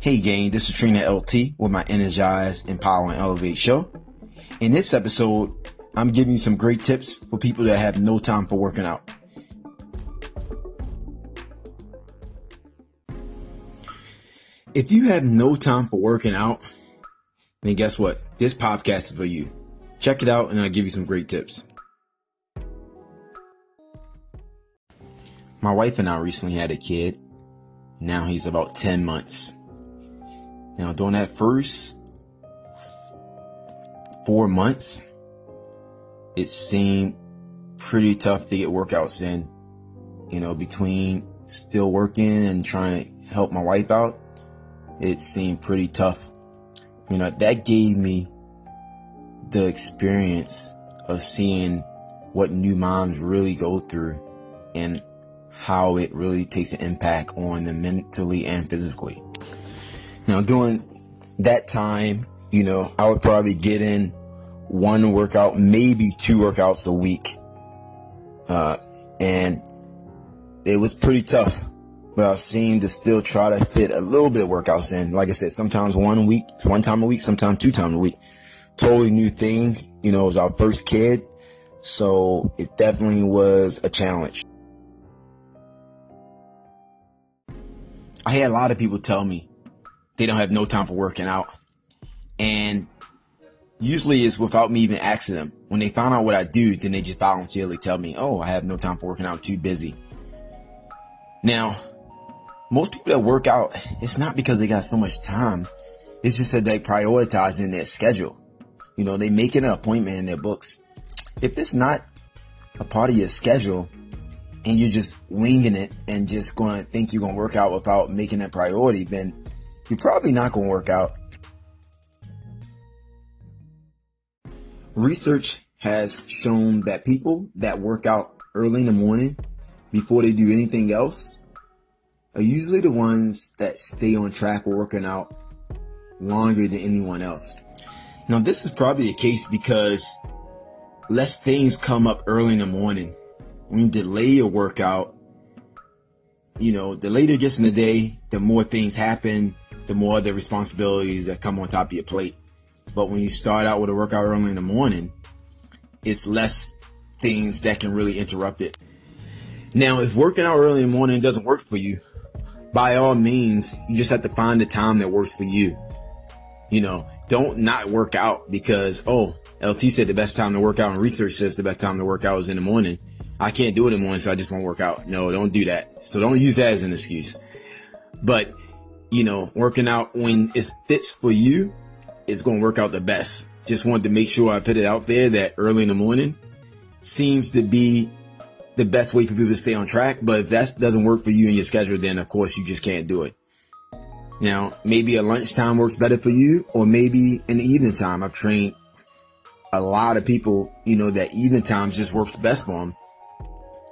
Hey gang, this is Trainer LT with my Energize, Empower, and Elevate show. In this episode, I'm giving you some great tips for people that have no time for working out. If you have no time for working out, then guess what? This podcast is for you. Check it out and I'll give you some great tips. My wife and I recently had a kid. Now he's about 10 months. Now during that first four months, it seemed pretty tough to get workouts in. You know, between still working and trying to help my wife out, it seemed pretty tough. You know, that gave me the experience of seeing what new moms really go through and how it really takes an impact on them mentally and physically. Now, during that time, you know, I would probably get in one workout, maybe two workouts a week. Uh, and it was pretty tough, but I seemed to still try to fit a little bit of workouts in. Like I said, sometimes one week, one time a week, sometimes two times a week. Totally new thing. You know, it was our first kid. So it definitely was a challenge. I had a lot of people tell me they don't have no time for working out. And usually it's without me even asking them. When they find out what I do, then they just voluntarily tell me, oh, I have no time for working out, I'm too busy. Now, most people that work out, it's not because they got so much time. It's just that they prioritize in their schedule. You know, they make an appointment in their books. If it's not a part of your schedule and you're just winging it and just going to think you're going to work out without making that priority, then you're probably not going to work out. Research has shown that people that work out early in the morning before they do anything else are usually the ones that stay on track working out longer than anyone else. Now, this is probably the case because less things come up early in the morning. When you delay your workout, you know, the later it gets in the day, the more things happen, the more the responsibilities that come on top of your plate. But when you start out with a workout early in the morning, it's less things that can really interrupt it. Now, if working out early in the morning doesn't work for you, by all means, you just have to find the time that works for you. You know, don't not work out because, oh, LT said the best time to work out and research says the best time to work out is in the morning. I can't do it in the morning, so I just won't work out. No, don't do that. So don't use that as an excuse. But, you know, working out when it fits for you is going to work out the best. Just wanted to make sure I put it out there that early in the morning seems to be the best way for people to stay on track. But if that doesn't work for you and your schedule, then of course you just can't do it. Now, maybe a lunchtime works better for you, or maybe in the evening time. I've trained a lot of people, you know, that evening time just works best for them.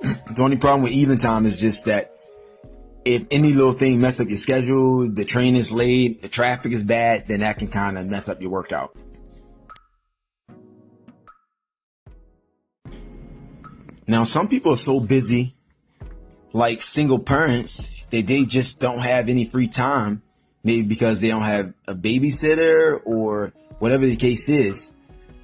the only problem with evening time is just that if any little thing mess up your schedule, the train is late, the traffic is bad, then that can kind of mess up your workout. Now, some people are so busy, like single parents, that they just don't have any free time. Maybe because they don't have a babysitter or whatever the case is.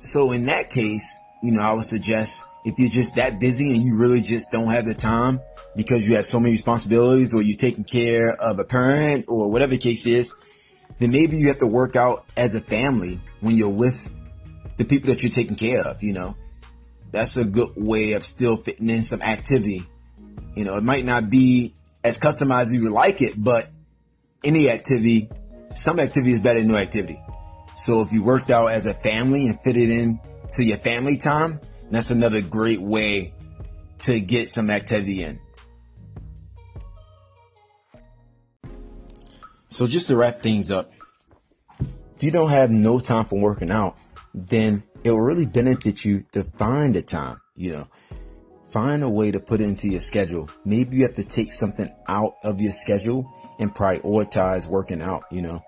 So in that case, you know, I would suggest if you're just that busy and you really just don't have the time because you have so many responsibilities or you're taking care of a parent or whatever the case is, then maybe you have to work out as a family when you're with the people that you're taking care of, you know. That's a good way of still fitting in some activity. You know, it might not be as customized as you would like it, but any activity, some activity is better than no activity. So if you worked out as a family and fit it in to your family time, that's another great way to get some activity in. So just to wrap things up, if you don't have no time for working out, then it will really benefit you to find a time, you know, find a way to put it into your schedule. Maybe you have to take something out of your schedule and prioritize working out, you know.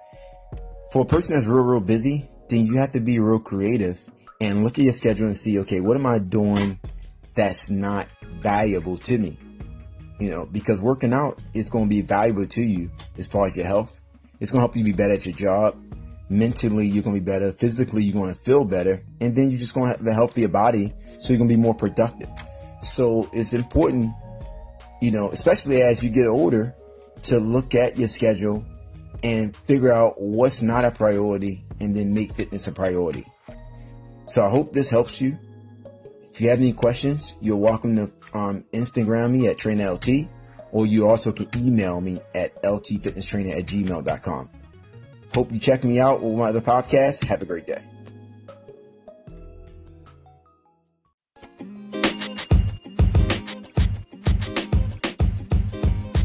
For a person that's real, real busy, then you have to be real creative and look at your schedule and see, okay, what am I doing that's not valuable to me? You know, because working out is going to be valuable to you as far as your health, It's going to help you be better at your job. Mentally, you're going to be better. Physically, you're going to feel better. And then you're just going to have a healthier body. So you're going to be more productive. So it's important, you know, especially as you get older, to look at your schedule and figure out what's not a priority and then make fitness a priority. So I hope this helps you. If you have any questions, you're welcome to um, Instagram me at TrainerLT, or you also can email me at ltfitnesstrainer at gmail.com. Hope you check me out with my other podcast. Have a great day.